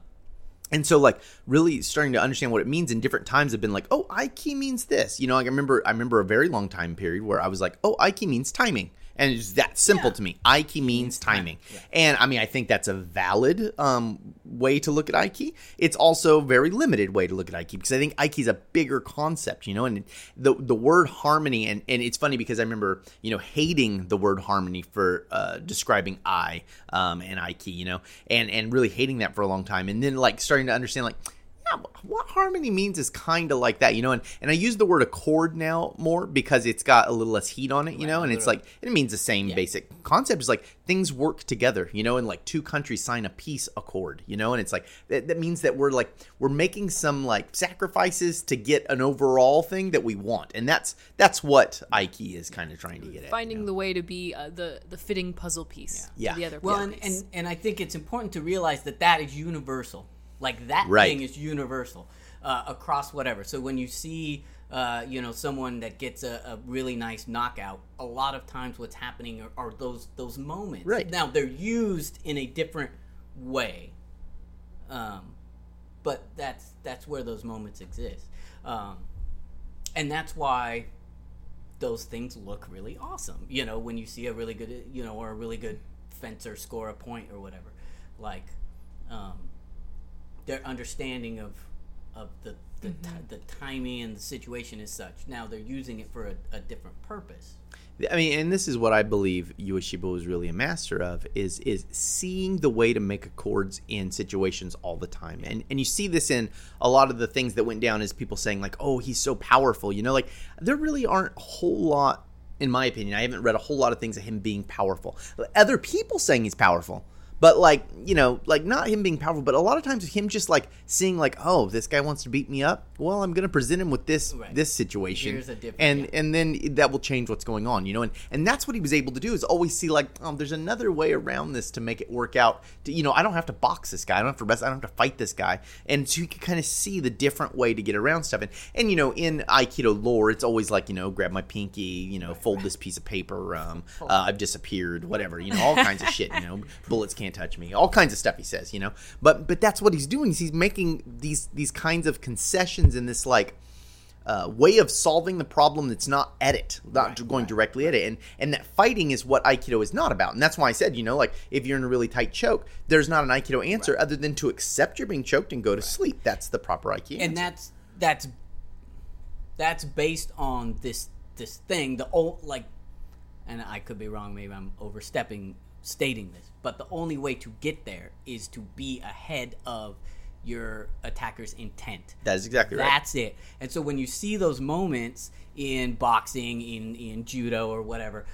and so like really starting to understand what it means in different times have been like, oh, Aiki means this. You know, like I remember I remember a very long time period where I was like, oh, Aiki means timing. And it's that simple Yeah. to me. Aiki means timing. Yeah. And I mean, I think that's a valid um, way to look at Aiki. It's also a very limited way to look at Aiki because I think Aiki is a bigger concept, you know, and the the word harmony and, and it's funny because I remember, you know, hating the word harmony for uh, describing I um, and Aiki, you know, and, and really hating that for a long time. And then like starting to understand like, what harmony means is kind of like that, you know, and, and I use the word accord now more because it's got a little less heat on it, you know, and it's like it means the same basic concept. Is like things work together, you know, and like two countries sign a peace accord, you know, and it's like that, that means that we're like we're making some like sacrifices to get an overall thing that we want, and that's that's what Aiki is kind of trying to get at. Finding you know? the way to be uh, the the fitting puzzle piece Yeah. to the other Well, puzzle and, and and I think it's important to realize that that is universal. Like that Right. thing is universal uh, across whatever. So when you see, uh, you know, someone that gets a, a really nice knockout, a lot of times what's happening are, are those those moments. Right. now, they're used in a different way, um, but that's that's where those moments exist, um, and that's why those things look really awesome. You know, when you see a really good, you know, or a really good fencer score a point or whatever, like um, their understanding of of the the, mm-hmm. ti- the timing and the situation is such. Now they're using it for a, a different purpose. I mean, and this is what I believe Ueshiba was really a master of is is seeing the way to make accords in situations all the time. And and you see this in a lot of the things that went down is people saying like, "Oh, he's so powerful." You know, like there really aren't a whole lot in my opinion. I haven't read a whole lot of things of him being powerful. Other people saying he's powerful. But like, you know, like not him being powerful, but a lot of times him just like seeing like, "Oh, this guy wants to beat me up. Well, I'm going to present him with this Right. this situation." Here's a different- and yeah. and then that will change what's going on you know and and that's what he was able to do is always see like oh there's another way around this to make it work out to, you know i don't have to box this guy i don't have to best i don't have to fight this guy and so you can kind of see the different way to get around stuff and and you know in aikido lore it's always like you know grab my pinky you know fold this piece of paper um uh, i've disappeared whatever you know all kinds of shit you know bullets can't touch me all kinds of stuff he says you know? But but that's what he's doing is he's making these these kinds of concessions in this like uh, way of solving the problem that's not at it, not Right, going right, directly at it, and and that fighting is what Aikido is not about, and that's why I said, you know, like if you're in a really tight choke, there's not an Aikido answer other than to accept you're being choked and go to sleep. That's the proper Aikido. and that's that's that's based on this this thing the old like and i could be wrong maybe i'm overstepping stating this but the only way to get there is to be ahead of your attacker's intent that is exactly right. that's it and so when you see those moments in boxing in in judo or whatever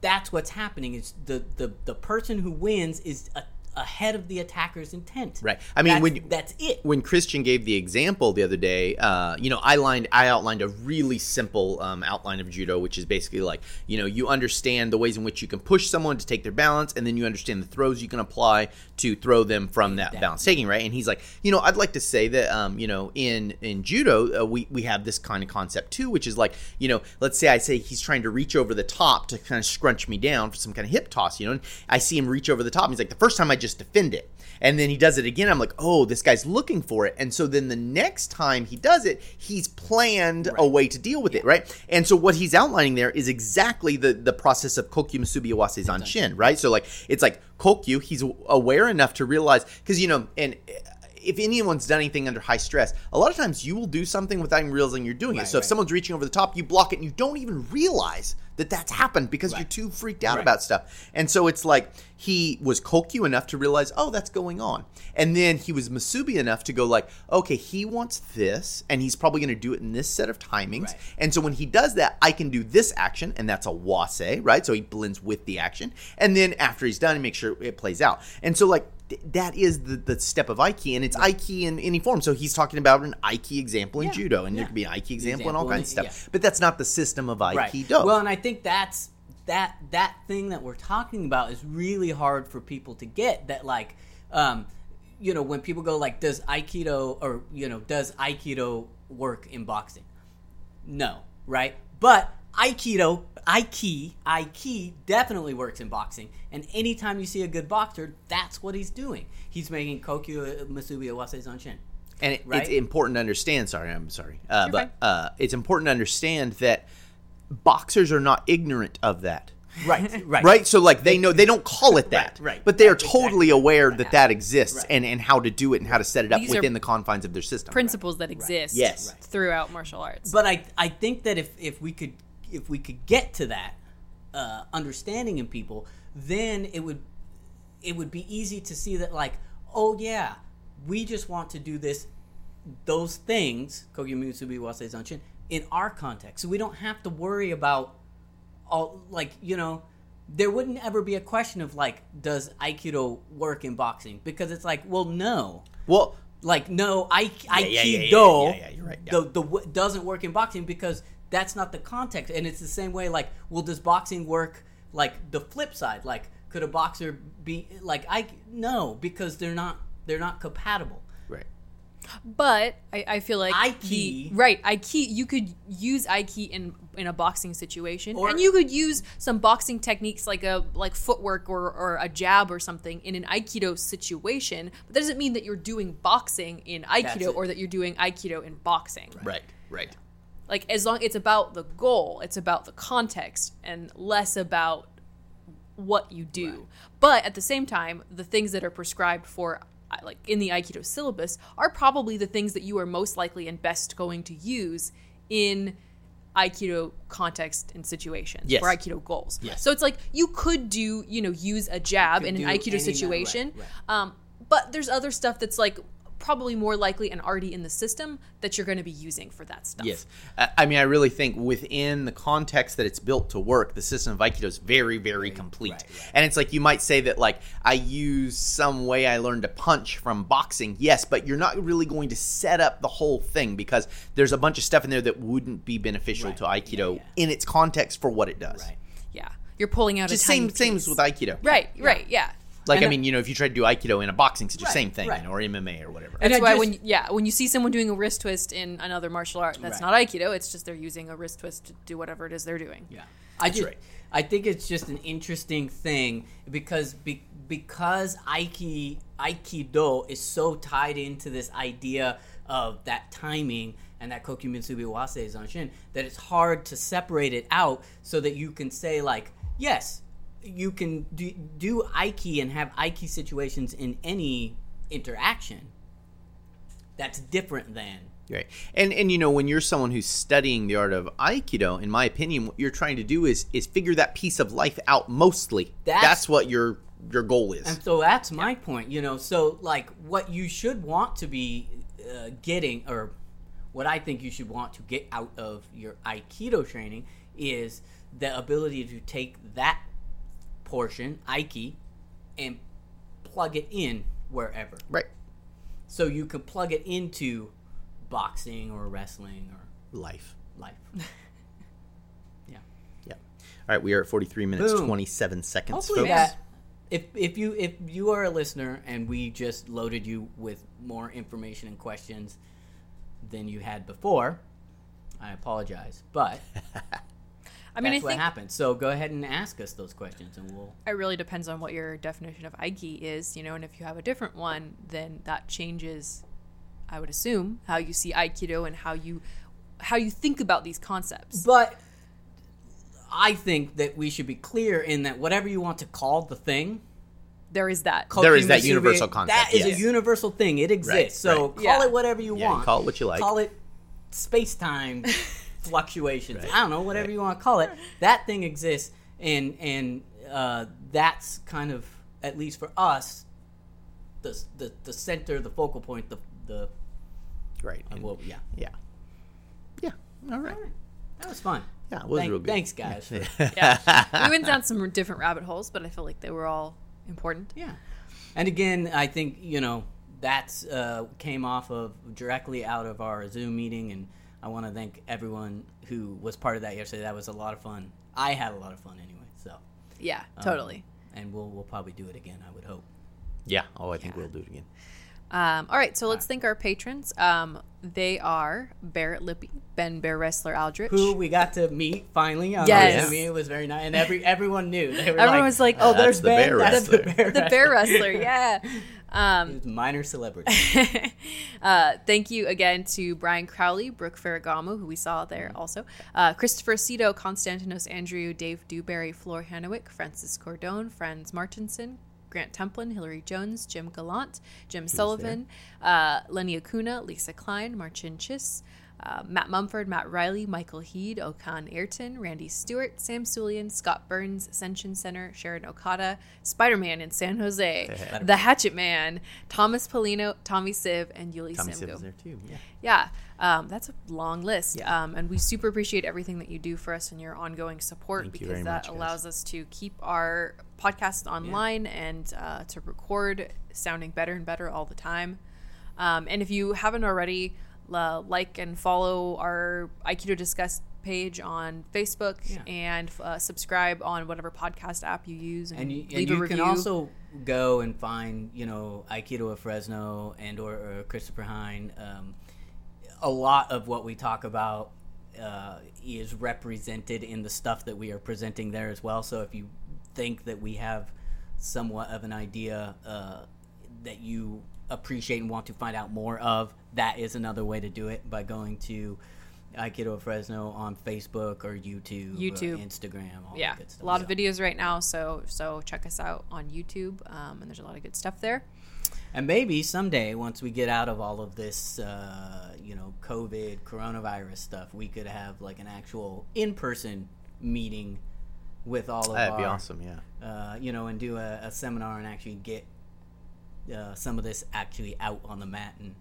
that's what's happening is the the, the person who wins is a, ahead of the attacker's intent. Right. I mean, that's, when that's it. when Christian gave the example the other day, uh, you know, I lined, I outlined a really simple um, outline of judo, which is basically like, you know, you understand the ways in which you can push someone to take their balance, and then you understand the throws you can apply to throw them from that balance taking, right? And he's like, you know, I'd like to say that, um, you know, in in judo, uh, we we have this kind of concept too, which is like, you know, let's say I say he's trying to reach over the top to kind of scrunch me down for some kind of hip toss, you know, and I see him reach over the top. And he's like, the first time I just defend it. And then he does it again. I'm like, oh, this guy's looking for it. And so then the next time he does it, he's planned a way to deal with it, right? And so what he's outlining there is exactly the the process of Kokyu Musubi Awase Zanshin, right? So like it's like Kokyu, he's aware enough to realize because you know, and if anyone's done anything under high stress, a lot of times you will do something without even realizing you're doing it. Right, So if someone's reaching over the top, you block it and you don't even realize that that's happened because you're too freaked out Right. about stuff. And so it's like he was Kokyu enough to realize, oh, that's going on. And then he was Musubi enough to go like, okay, he wants this, and he's probably going to do it in this set of timings. Right. And so when he does that, I can do this action, and that's awase, right? So he blends with the action. And then after he's done, he makes sure it plays out. And so like th- that is the, the step of Aiki, and it's Aiki in any form. So he's talking about an Aiki example in Yeah, judo, and yeah. there could be an Aiki example, in all kinds of yeah. stuff. But that's not the system of right. Aikido. Well, and I think that's that that thing that we're talking about is really hard for people to get. That like, um, you know, when people go like, does Aikido or you know, does Aikido work in boxing? No, right? But Aikido, Aiki, Aiki definitely works in boxing. And anytime you see a good boxer, that's what he's doing. He's making Kokyu Musubi Awase Zanshin. and it, right? it's important to understand. Sorry, I'm sorry, uh, You're but uh, it's important to understand that boxers are not ignorant of that. Right, right, Right, so like they know they don't call it that, right. But they are totally exactly aware that that exists Right. and and how to do it and how to set it up These within the confines of their system. principles that exist Yes. Right. throughout martial arts. But I I think that if if we could if we could get to that uh, understanding in people, then it would it would be easy to see that like oh yeah we just want to do this those things Kokyu Musubi Wase Zanshin in our context, so we don't have to worry about all like you know there wouldn't ever be a question of like does aikido work in boxing? Because it's like well no. Well, like no I, yeah, aikido yeah, yeah, right, the the w- doesn't work in boxing because that's not the context and it's the same way like well does boxing work like the flip side like could a boxer be like I no because they're not they're not compatible right. But I, I feel like Aiki. the right Aiki you could use Aiki in in a boxing situation, Or- and you could use some boxing techniques like a like footwork or, or a jab or something in an Aikido situation. But that doesn't mean that you're doing boxing in Aikido or that you're doing Aikido in boxing. Right, right. Like as long it's about the goal, it's about the context, and less about what you do. But at the same time, the things that are prescribed for uh, like in the aikido syllabus are probably the things that you are most likely and best going to use in aikido context and situations Yes. for aikido goals. Yes. So it's like you could do, you know, use a jab in an aikido situation. right, Um but there's other stuff that's like probably more likely and already in the system that you're going to be using for that stuff. Yes, I I mean, I really think within the context that it's built to work, the system of Aikido is very, very complete. right, right. And it's like you might say that, like, I use some way I learned to punch from boxing. Yes, but you're not really going to set up the whole thing because there's a bunch of stuff in there that wouldn't be beneficial Right, to Aikido yeah, yeah. in its context for what it does. right Yeah. You're pulling out Just a tiny same, same piece. as with Aikido. Right, right, yeah. Like, And I mean, you know, if you try to do Aikido in a boxing situation, Right, same thing, right. you know, or MMA or whatever. And That's why just- when yeah, when you see someone doing a wrist twist in another martial art, that's Right. not aikido. It's just they're using a wrist twist to do whatever it is they're doing. Yeah, I just right. I think it's just an interesting thing because be, because Aiki Aikido is so tied into this idea of that timing and that Kokyu Musubi Wase Zanshin that it's hard to separate it out so that you can say like yes you can do, do Aiki and have Aiki situations in any interaction that's different than Right. And and you know, when you're someone who's studying the art of Aikido, in my opinion, what you're trying to do is is figure that piece of life out mostly. That's, That's- what your your goal is. And so that's my point, you know. So like, what you should want to be uh, getting, or what I think you should want to get out of your Aikido training, is the ability to take that portion, Aiki, and plug it in wherever. Right. So you could plug it into boxing or wrestling or Life. life. yeah. Yeah. All right, we are at 43 minutes Boom. 27 seconds, Hopefully folks. that if if you if you are a listener and we just loaded you with more information and questions than you had before, I apologize. But I mean, that's I what think happened. So go ahead and ask us those questions and we'll it really depends on what your definition of Aiki is, you know, and if you have a different one, then that changes, I would assume, how you see Aikido and how you how you think about these concepts. But I think that we should be clear in that whatever you want to call the thing, There is that. There is that Kokyu Musubi, universal concept, That is yes. a universal thing. It exists. Right, so right. call Yeah. it whatever you Yeah, want. call it what you like. Call it space time fluctuations. Right. I don't know, whatever Right. you want to call it. That thing exists, and and uh, that's kind of at least for us, the the, the center, the focal point, the the Right. and- well, yeah. yeah. Yeah. All right. All right. That was fun. Yeah, it was Thank- real good. Thanks, guys. for- yeah. we went down some different rabbit holes, but I feel like they were all important. Yeah. And again, I think, you know, that's uh, came off of directly out of our Zoom meeting. And I want to thank everyone who was part of that yesterday. That was a lot of fun. I had a lot of fun anyway. So, Yeah, um, totally. and we'll, we'll probably do it again, I would hope. Yeah. Oh, I think we'll do it again. Um, all right, so let's thank our patrons. Um, they are Barrett Lippy, Ben Bear Wrestler Aldrich. Who we got to meet finally on Yes. our Zoom meeting. It was very nice. And every everyone knew. They were Everyone like, was like, oh, That's there's the Ben. bear That's the wrestler." bear the Bear Wrestler, yeah. Um, minor celebrity. uh, thank you again to Brian Crowley, Brooke Ferragamo, who we saw there also, uh, Christopher Cito, Constantinos Andrew, Dave Dewberry, Floor Hannewick, Francis Cordone, Franz Martinson, Grant Templin, Hillary Jones, Jim Gallant, Jim Sullivan, uh, Lenny Acuna, Lisa Klein, Marcin Chiss, uh, Matt Mumford, Matt Riley, Michael Heed, Okan Ayrton, Randy Stewart, Sam Sulian, Scott Burns, Ascension Center, Sharon Okada, Spider Man in San Jose, The Hatchet Man, Thomas Polino, Tommy Siv, and Yuli Tommy there too. Yeah. Yeah, um, that's a long list. Yeah. Um, and we super appreciate everything that you do for us and your ongoing support Thank because that much, guys. allows us to keep our podcast online and uh, to record sounding better and better all the time. Um, and if you haven't already, uh, like and follow our Aikido Discuss page on Facebook Yeah. and uh, subscribe on whatever podcast app you use and, and you, and you can also go and find you know Aikido of Fresno and or, or Christopher Hine. Um, a lot of what we talk about uh, is represented in the stuff that we are presenting there as well. So if you think that we have somewhat of an idea uh, that you appreciate and want to find out more of, that is another way to do it by going to Aikido of Fresno on Facebook or YouTube, or YouTube. Instagram, all yeah, that good stuff. a lot of So- videos right now. So so check us out on YouTube, um, and there's a lot of good stuff there. And maybe someday, once we get out of all of this, uh, you know, COVID, coronavirus stuff, we could have like an actual in-person meeting with all of us. That'd our, be awesome. Yeah. uh, you know, and do a, a seminar and actually get uh, some of this actually out on the mat. And uh,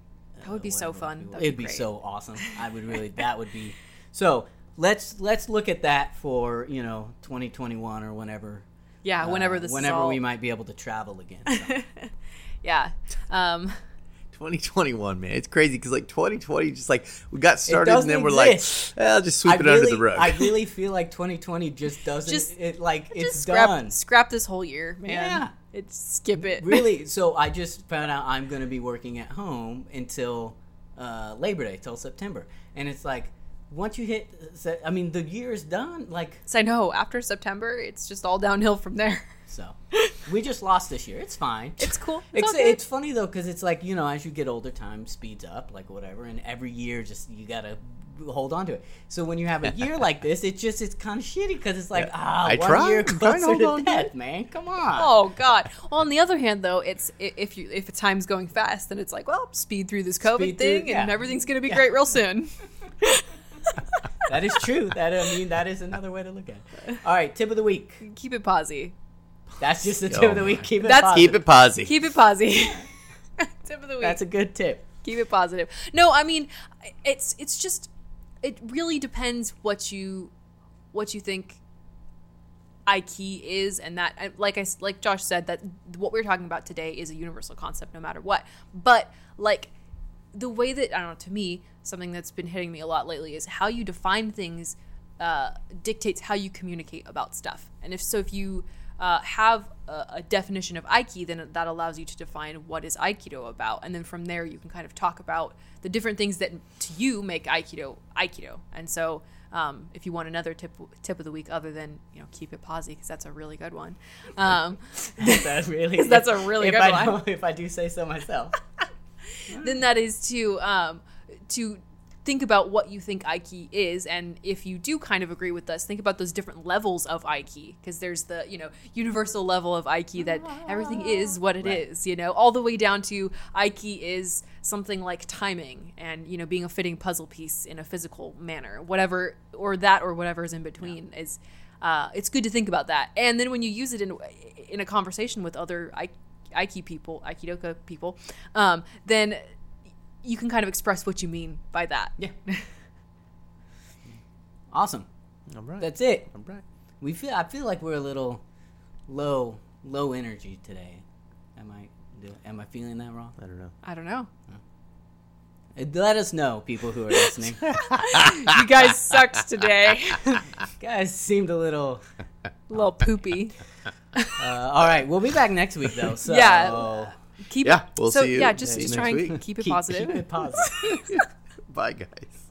That would be so fun. It- That'd be It'd be great. so awesome. I would really. That would be. So let's let's look at that for you know 2021 or whenever. Yeah, whenever uh, this whenever is all, we might be able to travel again. So. yeah. Um, 2021, man. It's crazy because like 2020, just like we got started and then we're like, eh, I'll just sweep I it really, under the rug. I really feel like 2020 just doesn't. Just- it like it's scrap done. scrap this whole year, man. Yeah. It's skip it. really. So I just found out I'm going to be working at home until uh, Labor Day, till September, and it's like once you hit, I mean, the year is done. Like So I know after September, it's just all downhill from there. so, we just lost this year. It's fine. It's cool. It's, It's, it's funny though because it's like you know as you get older time speeds up like whatever and every year just you gotta hold on to it so when you have a year like this it's just it's kind of shitty because it's like Yeah. ah I one try. year I'm closer to on to death it. man come on Oh God! Well, on the other hand, though, it's if you if time's going fast, then it's like, well, speed through this COVID Speed through- thing, and yeah. everything's gonna be Yeah. great real soon. that is true that I mean that is another way to look at it all right tip of the week Keep it posy. that's just the tip Oh of the week keep it That's- positive. Keep it posy. Keep it posy. Tip of the week. that's a good tip keep it positive. No, I mean, it's it's just it really depends what you what you think Aiki is, and that, like I like Josh said, that what we're talking about today is a universal concept, no matter what. But like the way that I don't know, to me, something that's been hitting me a lot lately is how you define things uh, dictates how you communicate about stuff. And if so, if you uh, have a, a definition of Aiki, then that allows you to define what is Aikido about, and then from there you can kind of talk about the different things that to you make Aikido Aikido. And so, um, if you want another tip tip of the week other than you know keep it posy because that's a really good one. Um, That's really. That's a really good I one. don't- If I do say so myself. then that is to um, to think about what you think Aiki is, and if you do kind of agree with us, think about those different levels of Aiki, because there's the you know universal level of Aiki that everything is what it is, Right. you know, all the way down to Aiki is something like timing and you know being a fitting puzzle piece in a physical manner, whatever or that or whatever is in between is. Uh, it's good to think about that, and then when you use it in in a conversation with other Ai- Aiki people, Aikidoka people, um, then you can kind of express what you mean by that. Yeah. Awesome. All right. That's it. All right. We feel. I feel like we're a little low, low energy today. Am I? Do, am I feeling that wrong? I don't know. I don't know. Let us know, people who are listening. You guys sucked today. Guys seemed a little. A little poopy. Uh, all right, we'll be back next week though. So Yeah. Keep Yeah, we'll so see you yeah, just next just try and week. keep it keep, positive. Keep it positive. Bye, guys.